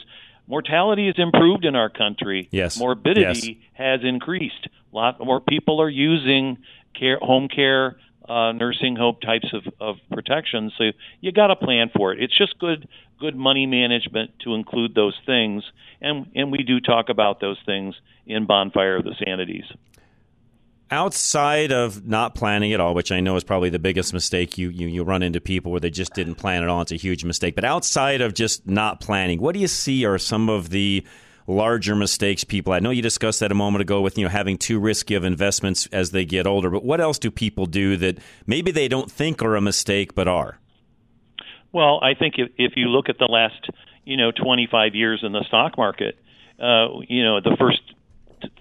mortality has improved in our country. Yes. Morbidity has increased. A lot more people are using care, home care, uh, nursing home types of, of protections. So you got to plan for it. It's just good good money management to include those things, and and we do talk about those things in Bonfire of the Sanities. Outside of not planning at all, which I know is probably the biggest mistake, you, you you run into people where they just didn't plan at all. It's a huge mistake. But outside of just not planning, what do you see are some of the larger mistakes people? I know you discussed that a moment ago with you know having too risky of investments as they get older. But what else do people do that maybe they don't think are a mistake but are? Well, I think if, if you look at the last, you know, 25 years in the stock market, uh, you know, the first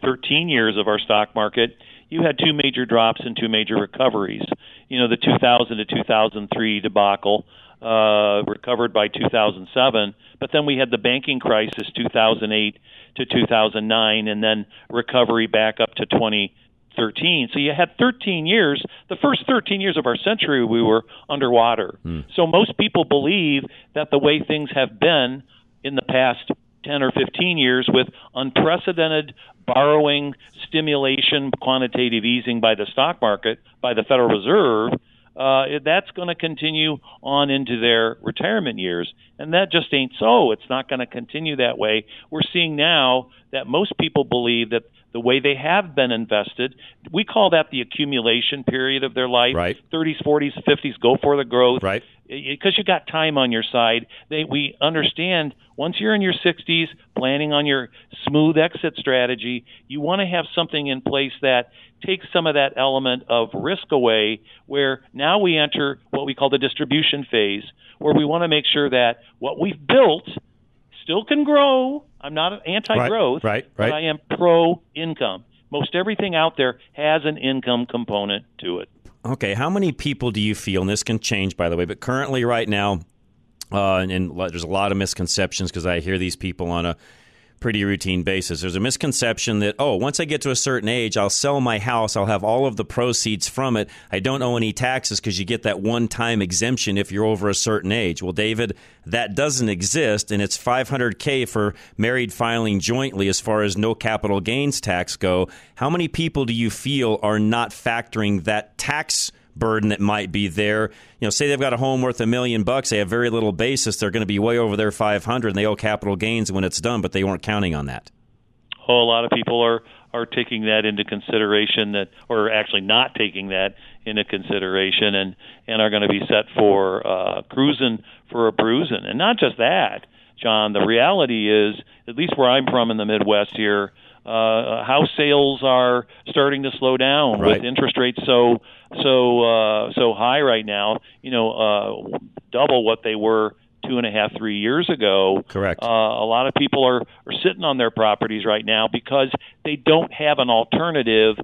13 years of our stock market, you had two major drops and two major recoveries. You know, the 2000 to 2003 debacle uh, recovered by 2007, but then we had the banking crisis 2008 to 2009, and then recovery back up to 2013. So you had 13 years. The first 13 years of our century, we were underwater. So most people believe that the way things have been in the past 10 or 15 years with unprecedented borrowing, stimulation, quantitative easing by the stock market, by the Federal Reserve, uh, that's going to continue on into their retirement years. And that just ain't so. It's not going to continue that way. We're seeing now that most people believe that the way they have been invested, we call that the accumulation period of their life. Right. 30s, 40s, 50s, go for the growth. Right. Because you got time on your side. They, we understand once you're in your 60s, planning on your smooth exit strategy, you want to have something in place that takes some of that element of risk away, where now we enter what we call the distribution phase, where we want to make sure that what we've built still can grow. I'm not anti-growth, Right, right, but right. I am pro-income. Most everything out there has an income component to it. Okay, how many people do you feel, and this can change by the way, but currently, right now, uh, and, and there's a lot of misconceptions because I hear these people on a pretty routine basis. There's a misconception that, oh, once I get to a certain age, I'll sell my house, I'll have all of the proceeds from it. I don't owe any taxes because you get that one time exemption if you're over a certain age. Well, David, that doesn't exist, and it's 500K for married filing jointly as far as no capital gains tax go. How many people do you feel are not factoring that tax? Burden that might be there. You know, say they've got a home worth a million bucks, they have very little basis, they're going to be way over their 500 and they owe capital gains when it's done, but they weren't counting on that. Oh, a lot of people are are taking that into consideration that or actually not taking that into consideration and and are going to be set for uh cruising for a bruising. And not just that, John, the reality is at least where I'm from in the Midwest here, uh house sales are starting to slow down Right. with interest rates so so uh so high right now, you know, uh double what they were two and a half, three years ago. Correct. Uh, a lot of people are, are sitting on their properties right now because they don't have an alternative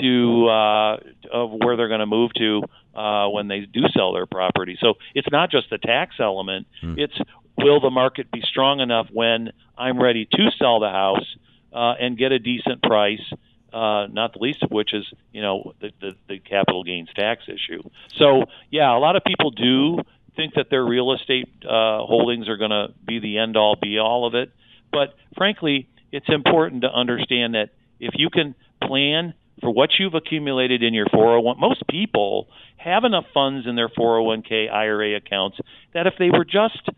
to uh, of where they're going to move to uh, when they do sell their property. So it's not just the tax element; it's will the market be strong enough when I'm ready to sell the house uh, and get a decent price. Uh, not the least of which is, you know, the, the, the capital gains tax issue. So, yeah, a lot of people do think that their real estate uh, holdings are going to be the end all be all of it. But frankly, it's important to understand that if you can plan for what you've accumulated in your 401, most people have enough funds in their 401k IRA accounts that if they were just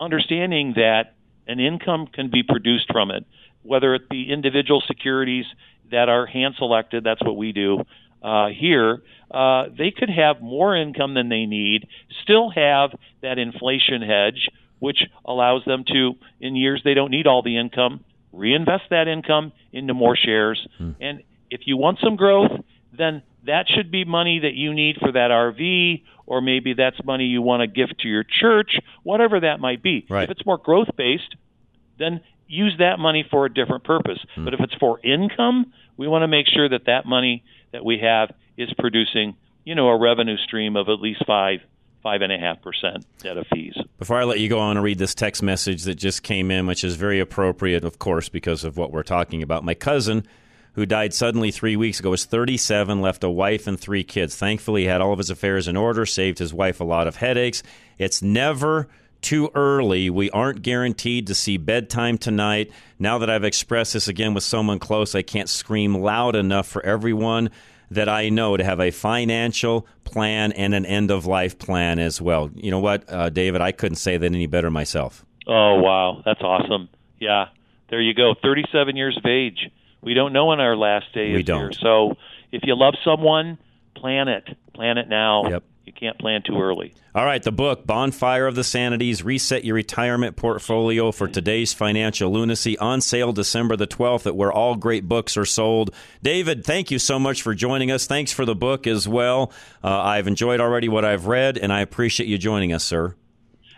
understanding that an income can be produced from it, whether it be individual securities that are hand selected, that's what we do uh, here, uh, they could have more income than they need, still have that inflation hedge, which allows them to, in years they don't need all the income, reinvest that income into more shares. And if you want some growth, then that should be money that you need for that RV, or maybe that's money you want to give to your church, whatever that might be. Right. If it's more growth based, then use that money for a different purpose. But if it's for income, we want to make sure that that money that we have is producing, you know, a revenue stream of at least five, five and a half percent net of fees. Before I let you go on and read this text message that just came in, which is very appropriate, of course, because of what we're talking about. My cousin, who died suddenly three weeks ago, was 37, left a wife and three kids. Thankfully, he had all of his affairs in order, saved his wife a lot of headaches. It's never too early. We aren't guaranteed to see bedtime tonight. Now that I've expressed this again with someone close, I can't scream loud enough for everyone that I know to have a financial plan and an end of life plan as well. You know what, uh, David? I couldn't say that any better myself. Oh wow, that's awesome. Yeah, there you go. Thirty-seven years of age. We don't know when our last day We is here. don't. So if you love someone, plan it. Plan it now. Yep. You can't plan too early. All right, the book, Bonfire of the Sanities Reset Your Retirement Portfolio for Today's Financial Lunacy, on sale December the 12th at where all great books are sold. David, thank you so much for joining us. Thanks for the book as well. Uh, I've enjoyed already what I've read, and I appreciate you joining us, sir.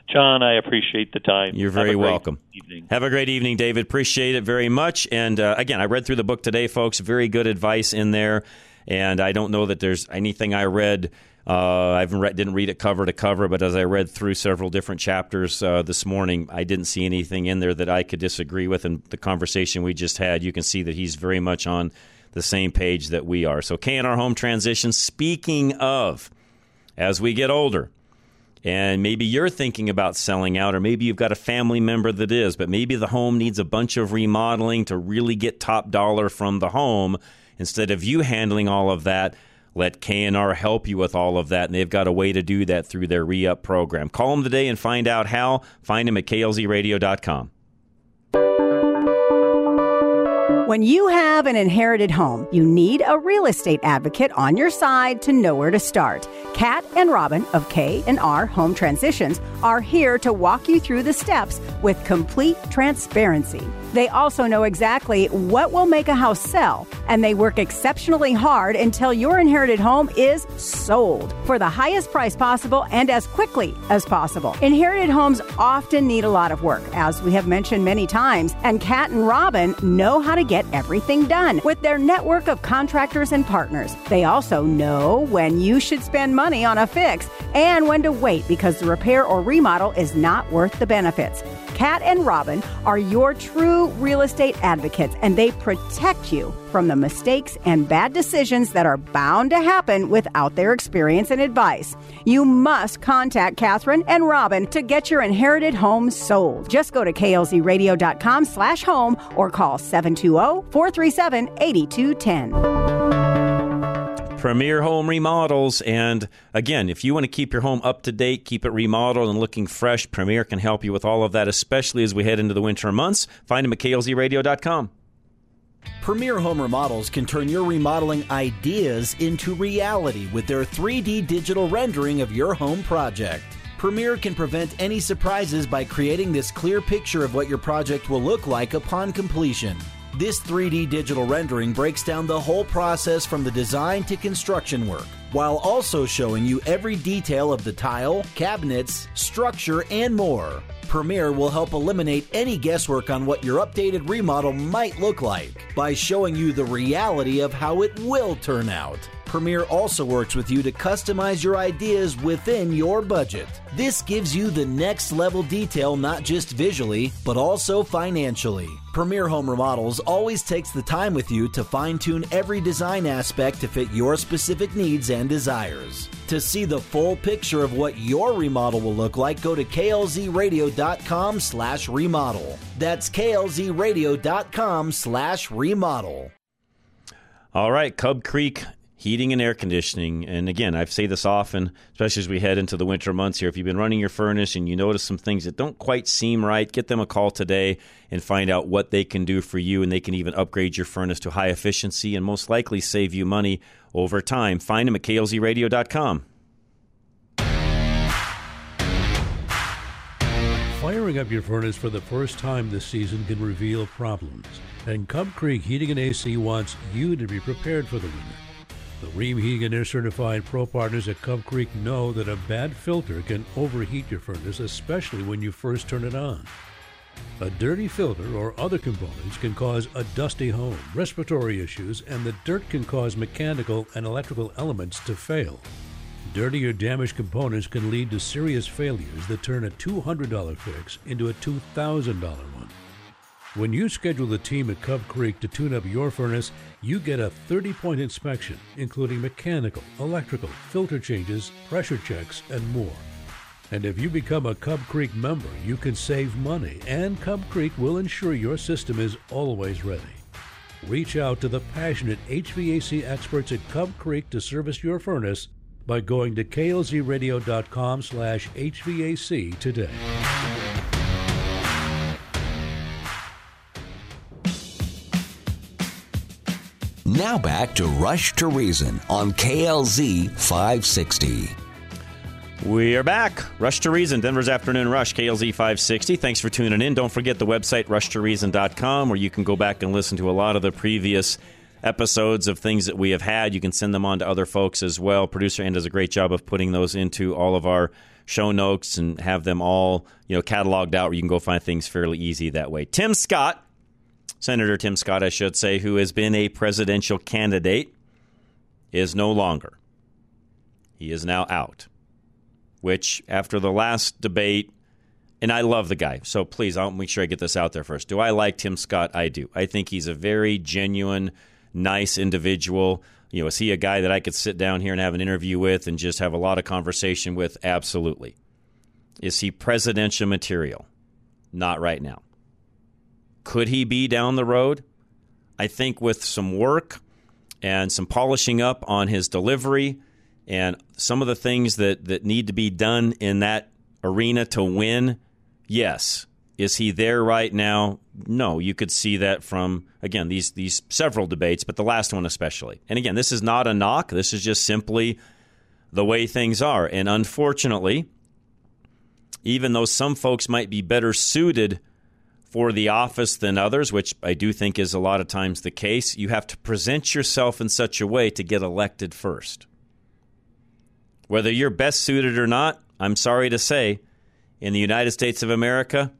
John, I appreciate the time. You're very welcome. Evening. Have a great evening, David. Appreciate it very much. And uh, again, I read through the book today, folks. Very good advice in there. And I don't know that there's anything I read. Uh, I read, didn't read it cover to cover, but as I read through several different chapters uh, this morning, I didn't see anything in there that I could disagree with. And the conversation we just had, you can see that he's very much on the same page that we are. So, K&R Home Transition. Speaking of, as we get older, and maybe you're thinking about selling out, or maybe you've got a family member that is, but maybe the home needs a bunch of remodeling to really get top dollar from the home. Instead of you handling all of that, let K&R help you with all of that, and they've got a way to do that through their re-up program. Call them today and find out how. Find them at klzradio.com. When you have an inherited home, you need a real estate advocate on your side to know where to start. Kat and Robin of K&R Home Transitions are here to walk you through the steps with complete transparency. They also know exactly what will make a house sell, and they work exceptionally hard until your inherited home is sold for the highest price possible and as quickly as possible. Inherited homes often need a lot of work, as we have mentioned many times, and Kat and Robin know how to get everything done with their network of contractors and partners. They also know when you should spend money on a fix and when to wait because the repair or remodel is not worth the benefits. Kat and Robin are your true real estate advocates, and they protect you from the mistakes and bad decisions that are bound to happen without their experience and advice. You must contact Catherine and Robin to get your inherited home sold. Just go to klzradio.com slash home or call oh oh, 720-437-8210. Premier Home Remodels. And again, if you want to keep your home up to date, keep it remodeled and looking fresh, Premier can help you with all of that, especially as we head into the winter months. Find them at klzradio.com. Premier Home Remodels can turn your remodeling ideas into reality with their 3D digital rendering of your home project. Premier can prevent any surprises by creating this clear picture of what your project will look like upon completion. This 3D digital rendering breaks down the whole process from the design to construction work, while also showing you every detail of the tile, cabinets, structure, and more. Premier will help eliminate any guesswork on what your updated remodel might look like by showing you the reality of how it will turn out. Premier also works with you to customize your ideas within your budget. This gives you the next level detail not just visually, but also financially. Premier Home Remodels always takes the time with you to fine tune every design aspect to fit your specific needs and desires. To see the full picture of what your remodel will look like, go to klzradio.com slash remodel. That's klzradio.com slash remodel. All right, Cub Creek Heating and Air Conditioning. And again, I say this often, especially as we head into the winter months here. If you've been running your furnace and you notice some things that don't quite seem right, get them a call today and find out what they can do for you. And they can even upgrade your furnace to high efficiency and most likely save you money over time. Find them at klzradio.com. Firing up your furnace for the first time this season can reveal problems, and Cub Creek Heating and AC wants you to be prepared for the winter. The Rheem Heating and Air certified pro partners at Cub Creek know that a bad filter can overheat your furnace, especially when you first turn it on. A dirty filter or other components can cause a dusty home, respiratory issues, and the dirt can cause mechanical and electrical elements to fail. Dirty or damaged components can lead to serious failures that turn a $200 fix into a $2,000 one. When you schedule the team at Cub Creek to tune up your furnace, you get a 30 point inspection, including mechanical, electrical, filter changes, pressure checks, and more. And if you become a Cub Creek member, you can save money, and Cub Creek will ensure your system is always ready. Reach out to the passionate HVAC experts at Cub Creek to service your furnace by going to klzradio.com slash HVAC today. Now back to Rush to Reason on KLZ 560. We are back. Rush to Reason, Denver's Afternoon Rush, KLZ 560. Thanks for tuning in. Don't forget the website, rushtoreason.com, where you can go back and listen to a lot of the previous episodes of things that we have had. You can send them on to other folks as well. Producer Ann does a great job of putting those into all of our show notes and have them all, you know, cataloged out where you can go find things fairly easy that way. Tim Scott, Senator Tim Scott, I should say, who has been a presidential candidate, is no longer. He is now out. Which, after the last debate, and I love the guy, so please, I'll make sure I get this out there first. Do I like Tim Scott? I do. I think he's a very genuine, nice individual. You know, is he a guy that I could sit down here and have an interview with and just have a lot of conversation with? Absolutely. Is he presidential material? Not right now. Could he be down the road? I think with some work and some polishing up on his delivery and some of the things that, that need to be done in that arena to win, yes. Is he there right now? No. You could see that from again these these several debates, but the last one especially. And again, this is not a knock. This is just simply the way things are. And unfortunately, even though some folks might be better suited for the office than others, which I do think is a lot of times the case, you have to present yourself in such a way to get elected first. Whether you're best suited or not, I'm sorry to say, in the United States of America,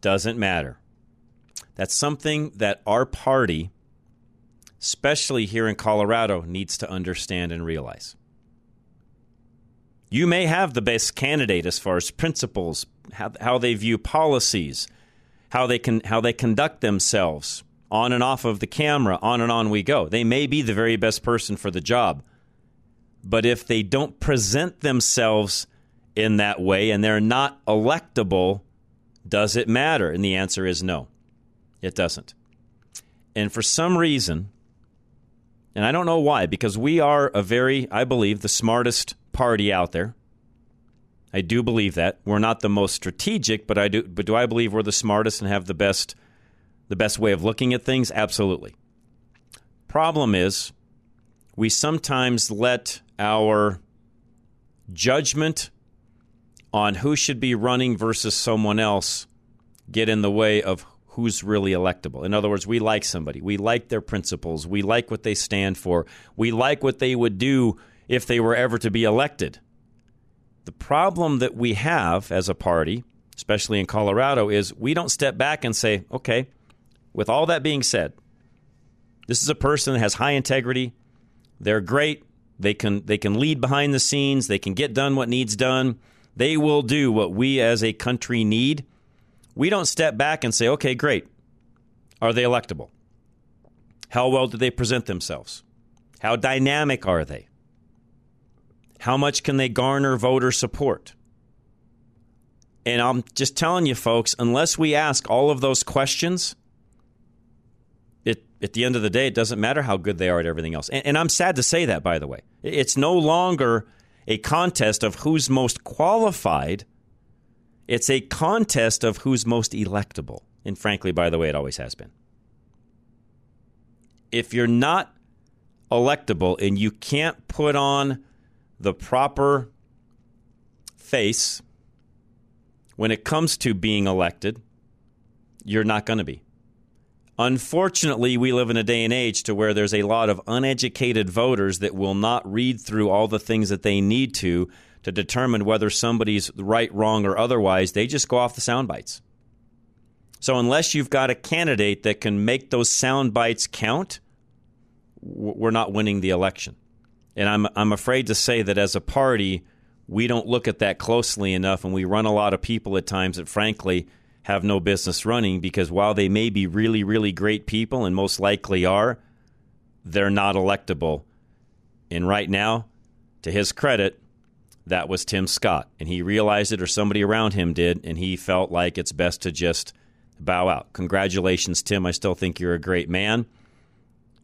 doesn't matter. That's something that our party, especially here in Colorado, needs to understand and realize. You may have the best candidate as far as principles, how, they view policies, how they can how they conduct themselves on and off of the camera, on and on we go. They may be the very best person for the job. But if they don't present themselves in that way and they're not electable, does it matter? And the answer is no, it doesn't. And for some reason, and I don't know why, because we are a very, I believe, the smartest party out there. I do believe that. We're not the most strategic, but I do but do I believe we're the smartest and have the best the best way of looking at things? Absolutely. Problem is we sometimes let our judgment on who should be running versus someone else get in the way of who's really electable. In other words, we like somebody. We like their principles. We like what they stand for. We like what they would do if they were ever to be elected. The problem that we have as a party, especially in Colorado, is we don't step back and say, okay, with all that being said, this is a person that has high integrity. They're great. They can they can lead behind the scenes. They can get done what needs done. They will do what we as a country need. We don't step back and say, okay, great. Are they electable? How well do they present themselves? How dynamic are they? How much can they garner voter support? And I'm just telling you, folks, unless we ask all of those questions, it, at the end of the day, it doesn't matter how good they are at everything else. And, and I'm sad to say that, by the way. It's no longer a contest of who's most qualified, it's a contest of who's most electable. And frankly, by the way, it always has been. If you're not electable and you can't put on the proper face when it comes to being elected, you're not going to be. Unfortunately, we live in a day and age to where there's a lot of uneducated voters that will not read through all the things that they need to to determine whether somebody's right, wrong, or otherwise. They just go off the sound bites. So unless you've got a candidate that can make those sound bites count, we're not winning the election. And I'm I'm afraid to say that as a party, we don't look at that closely enough, and we run a lot of people at times that, frankly, have no business running because while they may be really, really great people and most likely are, they're not electable. And right now, to his credit, that was Tim Scott. And he realized it, or somebody around him did, and he felt like it's best to just bow out. Congratulations, Tim. I still think you're a great man.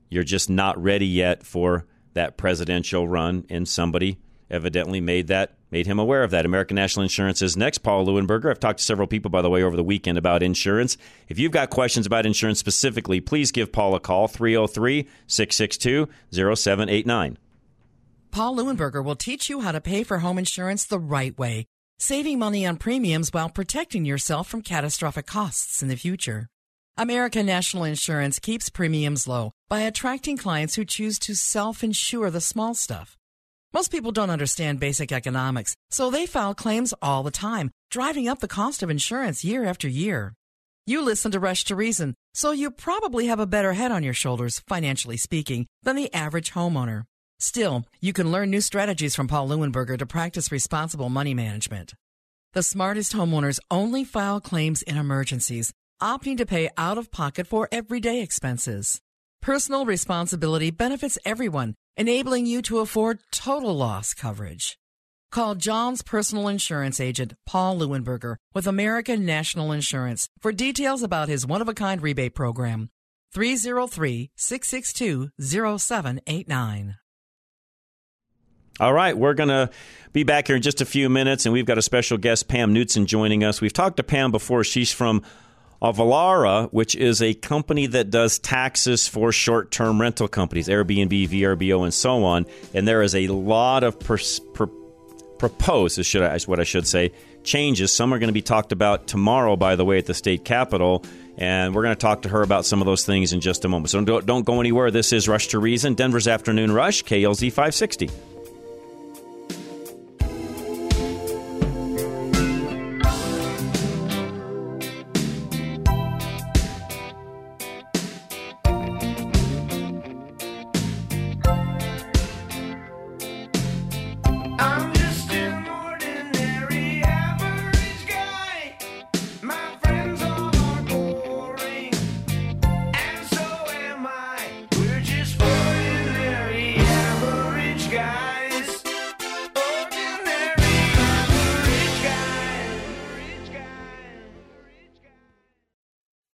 You're just not ready yet for that presidential run, and somebody evidently made that made him aware of that. American National Insurance is next. Paul Leuenberger. I've talked to several people, by the way, over the weekend about insurance. If you've got questions about insurance specifically, please give Paul a call 303 662 0789. Paul Leuenberger will teach you how to pay for home insurance the right way, saving money on premiums while protecting yourself from catastrophic costs in the future. American National Insurance keeps premiums low by attracting clients who choose to self insure the small stuff. Most people don't understand basic economics, so they file claims all the time, driving up the cost of insurance year after year. You listen to Rush to Reason, so you probably have a better head on your shoulders, financially speaking, than the average homeowner. Still, you can learn new strategies from Paul Leuenberger to practice responsible money management. The smartest homeowners only file claims in emergencies, opting to pay out of pocket for everyday expenses. Personal responsibility benefits everyone, enabling you to afford total loss coverage. Call John's personal insurance agent, Paul Leuenberger, with American National Insurance for details about his one of a kind rebate program. 303 662 0789. All right, we're going to be back here in just a few minutes, and we've got a special guest, Pam Knutson, joining us. We've talked to Pam before. She's from Avalara, which is a company that does taxes for short term rental companies, Airbnb, VRBO, and so on. And there is a lot of pers- pr- proposed, is, should I, is what I should say, changes. Some are going to be talked about tomorrow, by the way, at the state capitol. And we're going to talk to her about some of those things in just a moment. So don't, don't go anywhere. This is Rush to Reason, Denver's Afternoon Rush, KLZ 560.